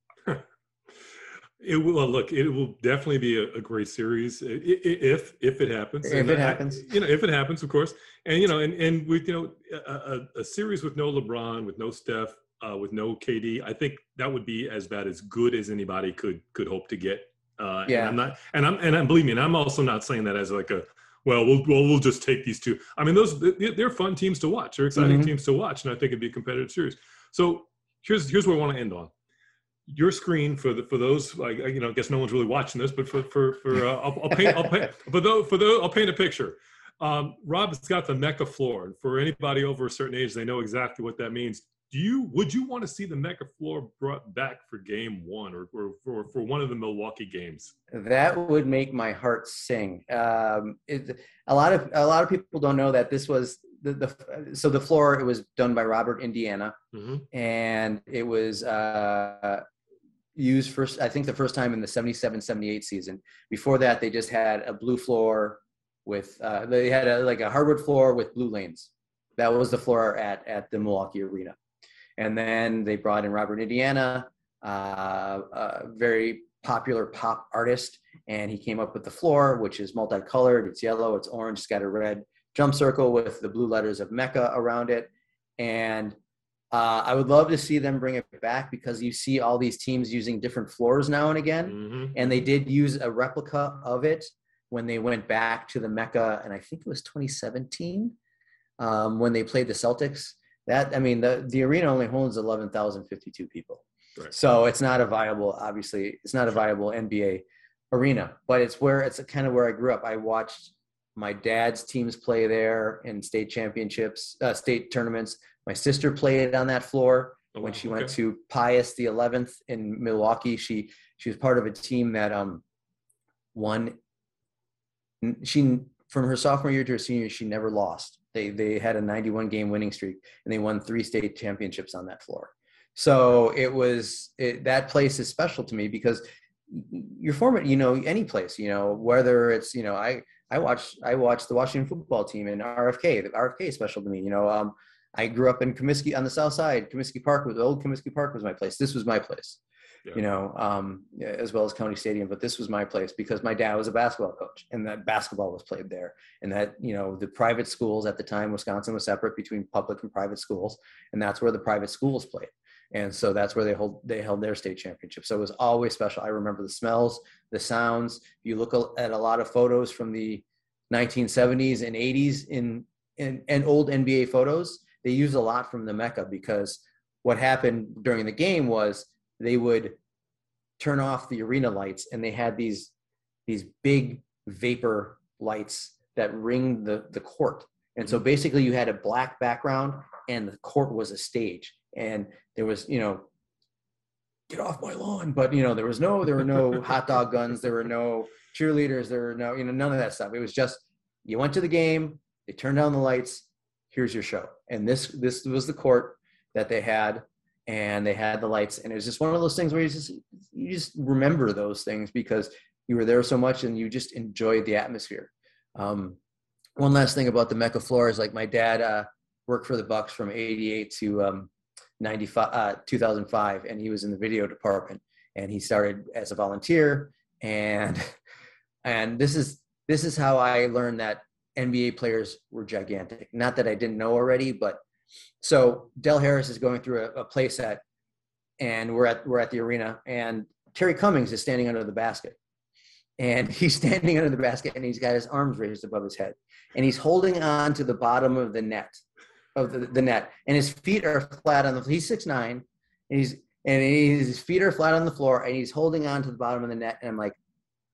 It will well, look. It will definitely be a, a, great series if if it happens. If and it happens, you know, if it happens, of course. And you know, and and with you know a, a series with no LeBron, with no Steph, uh, with no KD, I think that would be as bad as good as anybody could could hope to get. Uh, yeah. And I'm not, and I'm and I'm believe me, and I'm also not saying that as like a well, we'll well we'll just take these two. I mean, those they're fun teams to watch. They're exciting mm-hmm. teams to watch, and I think it'd be a competitive series. So here's here's where I want to end on your screen for the for those like you know I guess no one's really watching this, but for for for uh, I'll, I'll, paint I'll paint for those for those I'll paint a picture. Um, Rob has got the Mecca floor, and for anybody over a certain age, they know exactly what that means. Do you would you want to see the Mecca floor brought back for Game One or, or for for one of the Milwaukee games? That would make my heart sing. Um, it, a lot of a lot of people don't know that this was the, the so the floor it was done by Robert Indiana, mm-hmm. and it was uh, used first i think the first time in the 77 78 season. Before that they just had a blue floor with uh, they had a, like a hardwood floor with blue lanes. That was the floor at at the milwaukee arena. And then they brought in robert indiana uh, a very popular pop artist and he came up with the floor which is multicolored. It's yellow it's orange it's got a red jump circle with the blue letters of mecca around it. And uh, I would love to see them bring it back because you see all these teams using different floors now and again. Mm-hmm. And they did use a replica of it when they went back to the Mecca, and I think it was 2017 um, when they played the Celtics. That I mean, the the arena only holds 11,052 people, right. so it's not a viable. Obviously, it's not a viable NBA arena, but it's where it's kind of where I grew up. I watched my dad's teams play there in state championships, uh, state tournaments. My sister played on that floor oh, when she okay. went to Pius the 11th in Milwaukee. She she was part of a team that um won. She from her sophomore year to her senior, she never lost. They they had a 91 game winning streak and they won three state championships on that floor. So it was it, that place is special to me because you're forming, you know, any place, you know, whether it's, you know, I I watch I watch the Washington football team and RFK. The RFK is special to me. You know, um, I grew up in Comiskey on the south side. Comiskey Park was old Comiskey Park was my place. This was my place. Yeah. You know, um, as well as County Stadium, but this was my place because my dad was a basketball coach, and that basketball was played there. And that you know, the private schools at the time, Wisconsin was separate between public and private schools, and that's where the private schools played and so that's where they hold they held their state championship so it was always special i remember the smells the sounds you look at a lot of photos from the 1970s and 80s in, in and old nba photos they use a lot from the mecca because what happened during the game was they would turn off the arena lights and they had these these big vapor lights that ring the the court. And so mm-hmm. basically you had a black background and the court was a stage. And there was you know get off my lawn but you know there was no there were no hot dog guns there were no cheerleaders there were no you know none of that stuff. It was just you went to the game they turned down the lights here's your show. And this this was the court that they had and they had the lights. And it was just one of those things where you just you just remember those things because you were there so much and you just enjoyed the atmosphere. Um, one last thing about the mecca floor is like my dad uh, worked for the bucks from 88 to um, 95, uh, 2005, and he was in the video department. And he started as a volunteer, and and this is this is how I learned that NBA players were gigantic. Not that I didn't know already, but so Del Harris is going through a, a place that and we're at we're at the arena, and Terry Cummings is standing under the basket, and he's standing under the basket, and he's got his arms raised above his head, and he's holding on to the bottom of the net, of the, the net, and his feet are flat on the. He's six nine, and he's and his feet are flat on the floor, and he's holding on to the bottom of the net, and I'm like,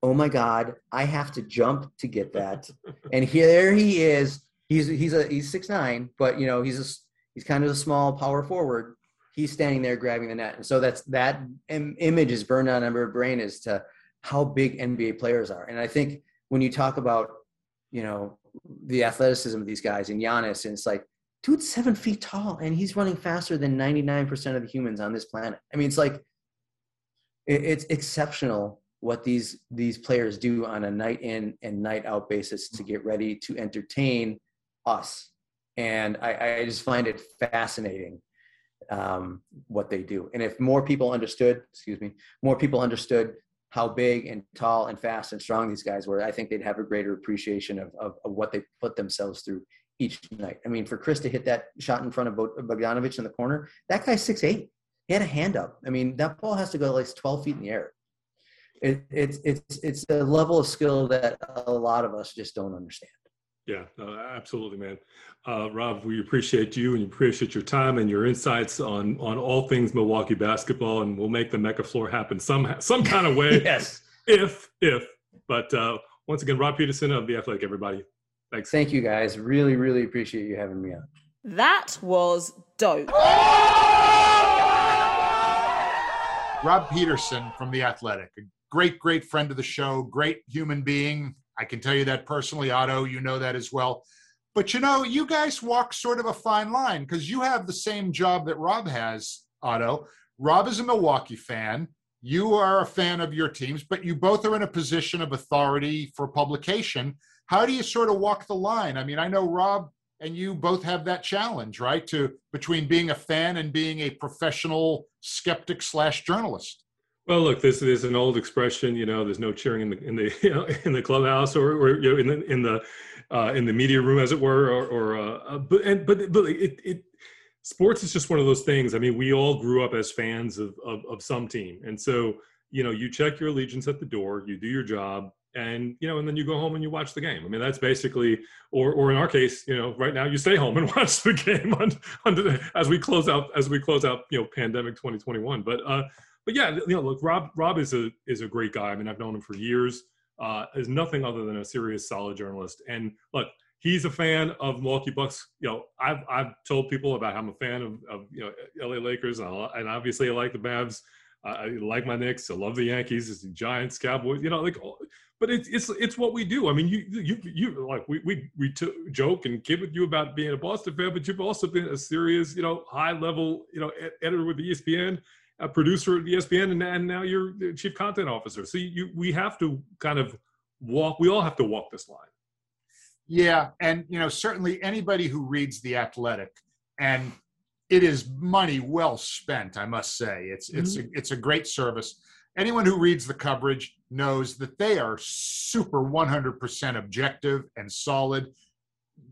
oh my god, I have to jump to get that, and here he is. He's he's a he's six nine, but you know he's a he's kind of a small power forward. He's standing there grabbing the net, and so that's that Im- image is burned on our brain as to how big NBA players are. And I think when you talk about you know the athleticism of these guys and Giannis, and it's like dude's seven feet tall and he's running faster than 99% of the humans on this planet. I mean, it's like it, it's exceptional what these these players do on a night in and night out basis to get ready to entertain us and I, I just find it fascinating um, what they do. And if more people understood, excuse me, more people understood how big and tall and fast and strong these guys were, I think they'd have a greater appreciation of, of, of what they put themselves through each night. I mean, for Chris to hit that shot in front of Bogdanovich in the corner, that guy's six eight. He had a hand up. I mean, that ball has to go at least 12 feet in the air. It, it's it's it's a level of skill that a lot of us just don't understand. Yeah, uh, absolutely, man. Uh, Rob, we appreciate you and appreciate your time and your insights on on all things Milwaukee basketball, and we'll make the Mecca floor happen some some kind of way. yes, if if. But uh, once again, Rob Peterson of the Athletic. Everybody, thanks. Thank you, guys. Really, really appreciate you having me on. That was dope. Rob Peterson from the Athletic, a great, great friend of the show, great human being, I can tell you that personally, Otto, you know that as well. But you know, you guys walk sort of a fine line because you have the same job that Rob has, Otto. Rob is a Milwaukee fan. You are a fan of your teams, but you both are in a position of authority for publication. How do you sort of walk the line? I mean, I know Rob and you both have that challenge, right? To between being a fan and being a professional skeptic slash journalist. Well, look, this is an old expression. You know, there's no cheering in the in the you know, in the clubhouse or, or you know, in the in the uh, in the media room, as it were. Or, or uh, but and but but it, it sports is just one of those things. I mean, we all grew up as fans of, of of some team, and so you know, you check your allegiance at the door, you do your job, and you know, and then you go home and you watch the game. I mean, that's basically, or or in our case, you know, right now you stay home and watch the game on, on as we close out as we close out, you know, pandemic 2021. But uh, but yeah, you know, look, Rob Rob is a is a great guy. I mean, I've known him for years. Uh, is nothing other than a serious, solid journalist. And look, he's a fan of Milwaukee Bucks. You know, I've I've told people about how I'm a fan of, of you know LA Lakers, and, obviously I like the Mavs. I like my Knicks. I love the Yankees. The Giants, Cowboys. You know, like, but it's it's it's what we do. I mean, you you you like we we we t- joke and kid with you about being a Boston fan, but you've also been a serious, you know, high level, you know, editor with ESPN a producer at ESPN, and, and now you're the chief content officer. So you, we have to kind of walk. We all have to walk this line. Yeah, and you know, certainly anybody who reads the Athletic, and it is money well spent. I must say, it's mm-hmm. it's a, it's a great service. Anyone who reads the coverage knows that they are super 100% objective and solid.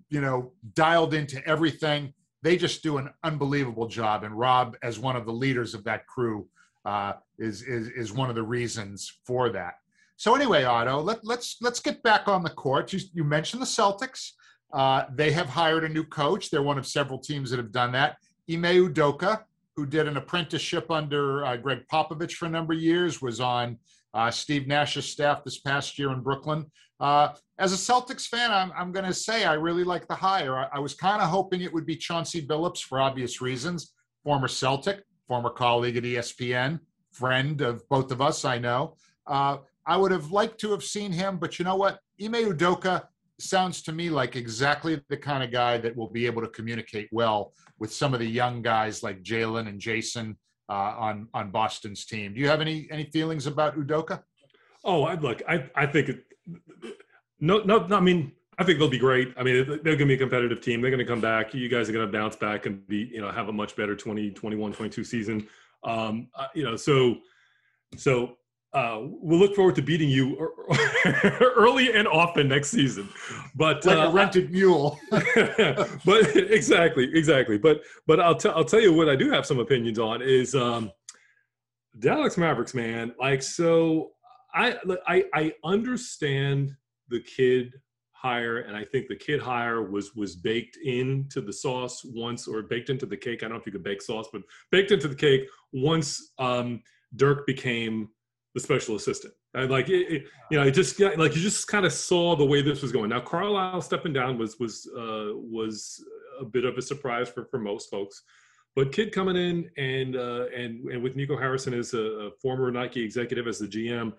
You know, dialed into everything they just do an unbelievable job. And Rob, as one of the leaders of that crew, uh, is, is is one of the reasons for that. So anyway, Otto, let, let's let's get back on the court. You, you mentioned the Celtics. Uh, they have hired a new coach. They're one of several teams that have done that. Ime Udoka, who did an apprenticeship under uh, Gregg Popovich for a number of years, was on uh, Steve Nash's staff this past year in Brooklyn. Uh, as a Celtics fan, I'm, I'm going to say I really like the hire. I, I was kind of hoping it would be Chauncey Billups for obvious reasons. Former Celtic, former colleague at ESPN, friend of both of us, I know. Uh, I would have liked to have seen him, but you know what? Ime Udoka sounds to me like exactly the kind of guy that will be able to communicate well with some of the young guys like Jalen and Jason uh, on on Boston's team. Do you have any any feelings about Udoka? Oh, I'd look. I I think no, no, no. I mean, I think they'll be great. I mean, they're going to be a competitive team. They're going to come back. You guys are going to bounce back and be, you know, have a much better 20, 21, 22 season. Um, uh, you know, so, so uh, we'll look forward to beating you early and often next season. But like uh, a rented mule. but exactly, exactly. But but I'll tell I'll tell you what I do have some opinions on is um, Dallas Mavericks, man. Like, so I I I understand the Kidd hire, and I think the Kidd hire was was baked into the sauce once, or baked into the cake. I don't know if you could bake sauce, but baked into the cake once um, Dirk became the special assistant. Like it, it, you know, it just like you just kind of saw the way this was going. Now Carlisle stepping down was was uh, was a bit of a surprise for for most folks, but Kidd coming in and uh, and and with Nico Harrison as a, a former Nike executive as the GM.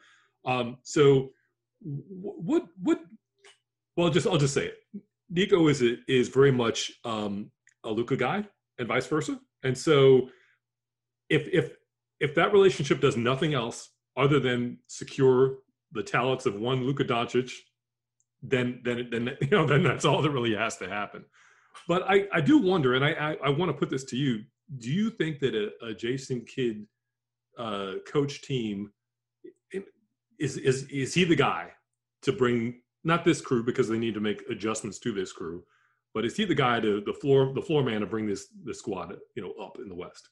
Um, so what what? Well, just I'll just say it. Nico is a, is very much um, a Luka guy, and vice versa. And so if if if that relationship does nothing else other than secure the talents of one Luka Doncic, then then then you know then that's all that really has to happen. But I I do wonder, and I I, I want to put this to you: Do you think that a, a Jason Kidd uh, coach team is is is he the guy to bring not this crew because they need to make adjustments to this crew, but is he the guy to the floor the floor man to bring this this squad you know up in the West?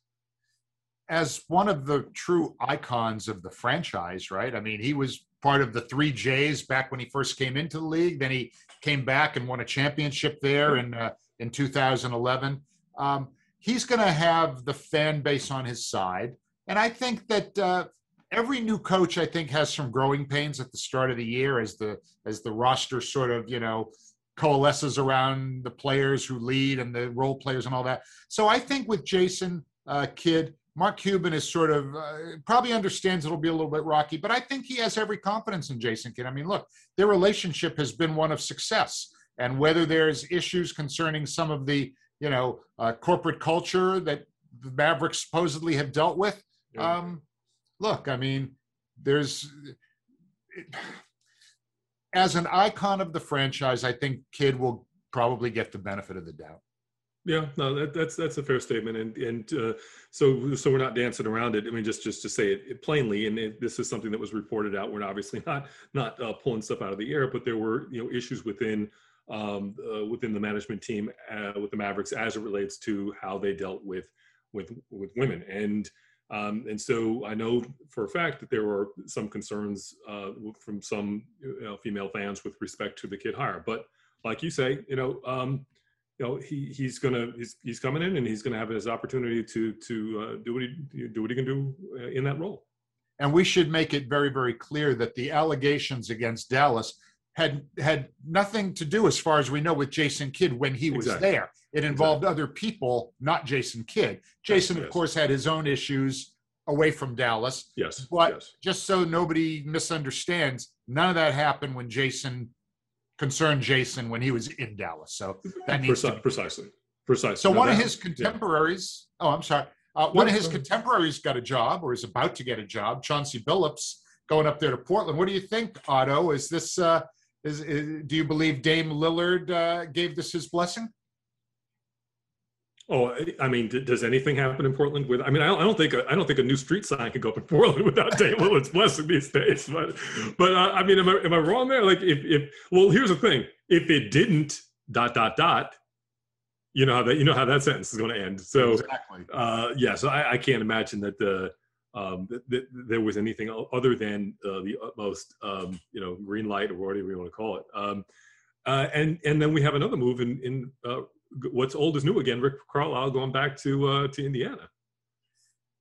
as one of the true icons of the franchise, right? I mean, he was part of the three J's back when he first came into the league. Then he came back and won a championship there in uh, in 2011. Um, he's going to have the fan base on his side, and I think that uh, every new coach, I think, has some growing pains at the start of the year as the as the roster sort of you know coalesces around the players who lead and the role players and all that. So I think with Jason uh, Kidd, Mark Cuban is sort of uh, probably understands it'll be a little bit rocky, but I think he has every confidence in Jason Kidd. I mean, look, their relationship has been one of success, and whether there's issues concerning some of the you know uh, corporate culture that the Mavericks supposedly have dealt with, um, look, I mean, there's. As an icon of the franchise, I think Kidd will probably get the benefit of the doubt. Yeah, no, that, that's that's a fair statement, and and uh, so so we're not dancing around it. I mean, just just to say it, it plainly, and it, this is something that was reported out. We're obviously not not uh, pulling stuff out of the air, but there were you know issues within um, uh, within the management team uh, with the Mavericks as it relates to how they dealt with with with women, and um, and so I know for a fact that there were some concerns uh, from some you know, female fans with respect to the Kidd hire, but like you say, you know. Um, you know he he's gonna he's he's coming in and he's gonna have his opportunity to to uh, do what he do what he can do uh, in that role. And we should make it very very clear that the allegations against Dallas had had nothing to do, as far as we know, with Jason Kidd when he was exactly. there. It involved exactly. other people, not Jason Kidd. Jason, yes, of yes. course, had his own issues away from Dallas. Yes. But yes. just so nobody misunderstands, none of that happened when Jason concerned Jason when he was in Dallas. So that needs Preci- precisely, precisely. So no, one that, of his contemporaries. Yeah. Oh, I'm sorry. Uh, one no, of his no. contemporaries got a job, or is about to get a job. Chauncey Billups going up there to Portland. What do you think, Otto? Is this? Uh, is, is do you believe Dame Lillard uh, gave this his blessing? Oh, I mean, does anything happen in Portland with? I mean, I don't, think I don't think a new street sign can go up in Portland without Dame Lillard's blessing these days. But, but uh, I mean, am I am I wrong there? Like, if if well, here's the thing: if it didn't, dot dot dot, you know how that you know how that sentence is going to end. So, exactly. Uh, yeah, so I, I can't imagine that the um, that, that there was anything other than uh, the utmost, um, you know, green light or whatever you want to call it. Um, uh, and and then we have another move in in uh, what's old is new again. Rick Carlisle going back to uh, to Indiana.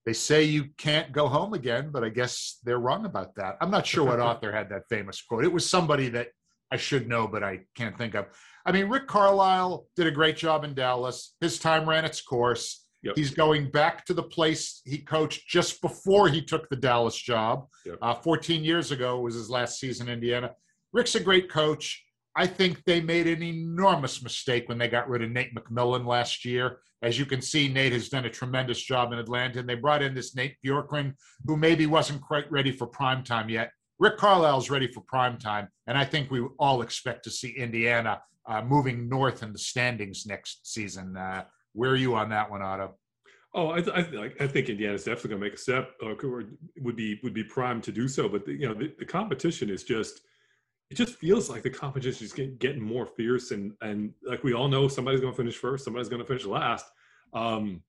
They say you can't go home again, but I guess they're wrong about that. I'm not sure what author had that famous quote. It was somebody that I should know, but I can't think of. I mean, Rick Carlisle did a great job in Dallas. His time ran its course. Yep. He's going back to the place he coached just before he took the Dallas job. Yep. Uh, 14 years ago was his last season in Indiana. Rick's a great coach. I think they made an enormous mistake when they got rid of Nate McMillan last year. As you can see, Nate has done a tremendous job in Atlanta, and they brought in this Nate Bjorkgren, who maybe wasn't quite ready for prime time yet. Rick Carlisle's ready for prime time, and I think we all expect to see Indiana uh, moving north in the standings next season. Uh, where are you on that one, Otto? Oh, I, th- I, I think Indiana's definitely going to make a step, uh, or would be would be primed to do so. But the, you know, the, the competition is just it just feels like the competition is getting, getting more fierce and and like we all know somebody's going to finish first somebody's going to finish last um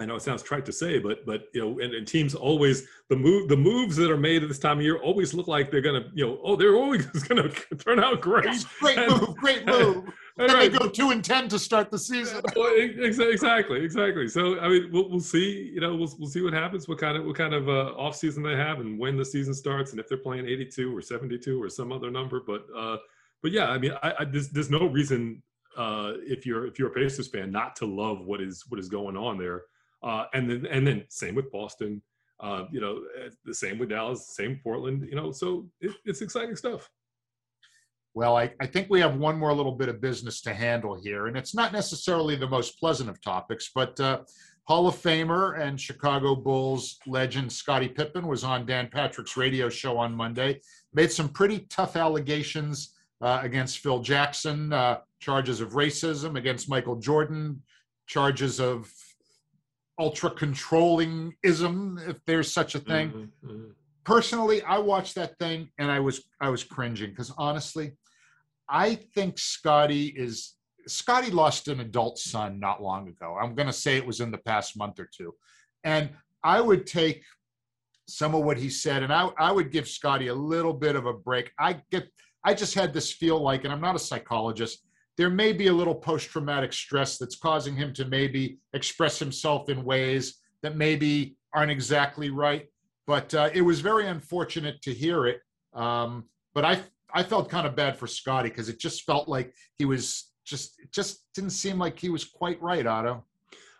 I know it sounds trite to say, but but you know, and, and, teams always the move the moves that are made at this time of year always look like they're gonna you know oh they're always gonna turn out great. Yes, great and, move, great move. And, right. they go two and ten to start the season. exactly, exactly. So I mean, we'll, we'll see. You know, we'll we'll see what happens. What kind of what kind of uh, off season they have, and when the season starts, and if they're playing eighty two or seventy two or some other number. But uh, but yeah, I mean, I, I there's, there's no reason uh, if you're if you're a Pacers fan not to love what is what is going on there. Uh, and then and then same with Boston. Uh, you know, eh, the same with Dallas, same Portland. You know, so it, it's exciting stuff. Well, I, I think we have one more little bit of business to handle here, and it's not necessarily the most pleasant of topics, but uh, Hall of Famer and Chicago Bulls legend Scottie Pippen was on Dan Patrick's radio show on Monday, made some pretty tough allegations uh, against Phil Jackson, uh, charges of racism against Michael Jordan, charges of ultra controlling ism, if there's such a thing. Mm-hmm, mm-hmm. Personally, I watched that thing and I was I was cringing because honestly, I think Scottie is Scottie lost an adult son not long ago. I'm going to say it was in the past month or two, and I would take some of what he said and I I would give Scottie a little bit of a break. I get I just had this feel like, and I'm not a psychologist there may be a little post traumatic stress that's causing him to maybe express himself in ways that maybe aren't exactly right. But uh, it was very unfortunate to hear it. Um, but I I felt kind of bad for Scottie because it just felt like he was just it just didn't seem like he was quite right, Otto.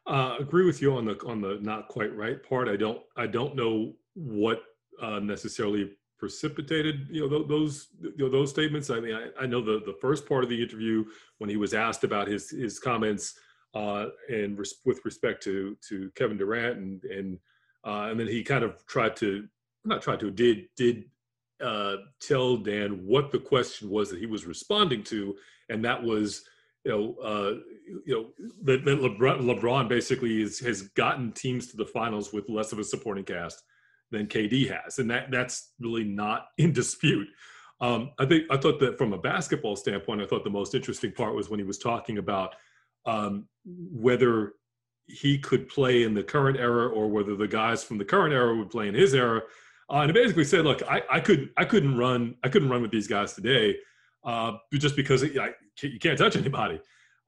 Uh, agree with you on the on the not quite right part. I don't I don't know what uh, necessarily precipitated you know those you know those statements i mean i, I know the the first part of the interview when he was asked about his his comments uh and res- with respect to to kevin durant and and uh and then he kind of tried to not tried to did did uh tell dan what the question was that he was responding to and that was you know, uh, you know that, that LeBron, LeBron basically is, has gotten teams to the finals with less of a supporting cast than KD has, and that that's really not in dispute. Um, I think I thought that from a basketball standpoint, I thought the most interesting part was when he was talking about um, whether he could play in the current era or whether the guys from the current era would play in his era. Uh, and it basically said, look, I, I could I couldn't run I couldn't run with these guys today, uh, just because it, I, you can't touch anybody.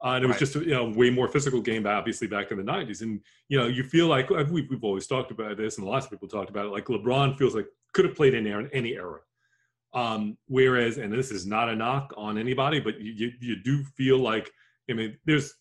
Uh, and it was right. just you know way more physical game, obviously back in the '90s. And you know, you feel like we've, we've always talked about this, and lots of people talked about it. Like LeBron feels like could have played in any era. Um, whereas, and this is not a knock on anybody, but you, you, you do feel like I mean, there's,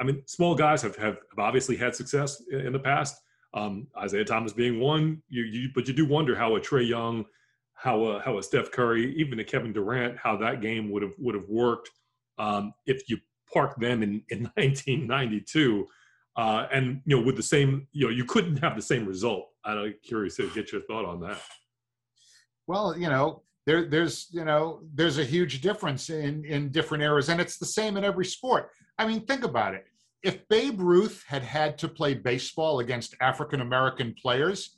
I mean, small guys have have, obviously had success in the past. Um, Isaiah Thomas being one, you, you but you do wonder how a Trae Young, how a how a Steph Curry, even a Kevin Durant, how that game would have would have worked um, if you park them in, in 1992. Uh, and you know, with the same, you know, you couldn't have the same result. I'm curious to get your thought on that. Well, you know, there, there's, you know, there's a huge difference in in different eras, and it's the same in every sport. I mean, think about it. If Babe Ruth had had to play baseball against African American players,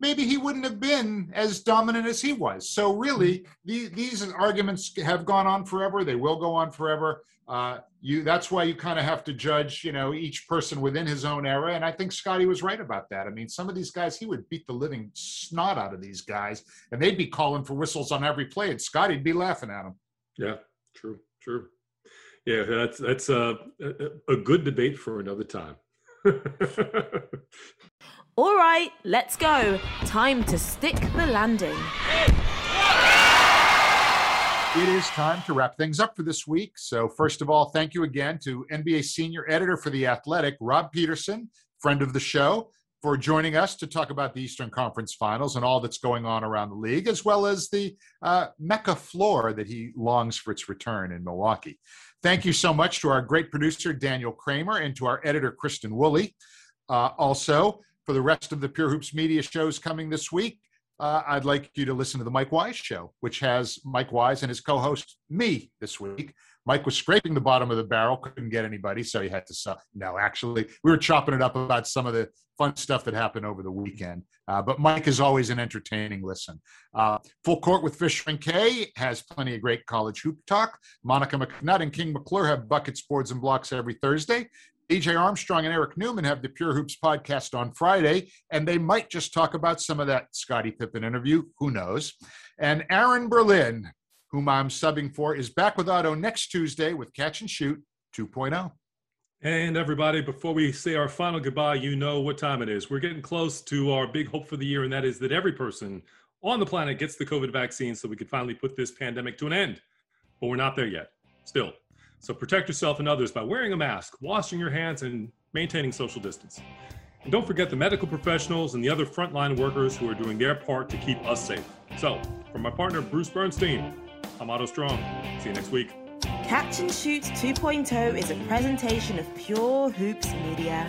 maybe he wouldn't have been as dominant as he was. So really, the, these arguments have gone on forever. They will go on forever. Uh, you that's why you kind of have to judge, you know, each person within his own era. And I think Scottie was right about that. I mean, some of these guys, he would beat the living snot out of these guys, and they'd be calling for whistles on every play, and Scottie'd be laughing at them. Yeah, true, true. Yeah, that's that's a, a good debate for another time. All right, let's go. Time to stick the landing. It is time to wrap things up for this week. So, first of all, thank you again to NBA senior editor for The Athletic, Rob Peterson, friend of the show, for joining us to talk about the Eastern Conference Finals and all that's going on around the league, as well as the uh, Mecca floor that he longs for its return in Milwaukee. Thank you so much to our great producer, Daniel Kramer, and to our editor, Kristen Woolley. Uh, also, for the rest of the Pure Hoops media shows coming this week, uh, I'd like you to listen to the Mike Wise Show, which has Mike Wise and his co host, me, this week. Mike was scraping the bottom of the barrel, couldn't get anybody, so he had to sell. No, actually, we were chopping it up about some of the fun stuff that happened over the weekend. Uh, but Mike is always an entertaining listen. Uh, Full Court with Fisher and Kay has plenty of great college hoop talk. Monica McNutt and King McClure have buckets, boards, and blocks every Thursday. DJ Armstrong and Eric Newman have the Pure Hoops podcast on Friday, and they might just talk about some of that Scottie Pippen interview. Who knows? And Aaron Berlin, whom I'm subbing for, is back with Otto next Tuesday with Catch and Shoot 2.0. And everybody, before we say our final goodbye, you know what time it is. We're getting close to our big hope for the year, and that is that every person on the planet gets the COVID vaccine so we can finally put this pandemic to an end. But we're not there yet, still. So protect yourself and others by wearing a mask, washing your hands, and maintaining social distance. And don't forget the medical professionals and the other frontline workers who are doing their part to keep us safe. So, from my partner Bruce Bernstein, I'm Otto Strong. See you next week. Catch and Shoot 2.0 is a presentation of Pure Hoops Media.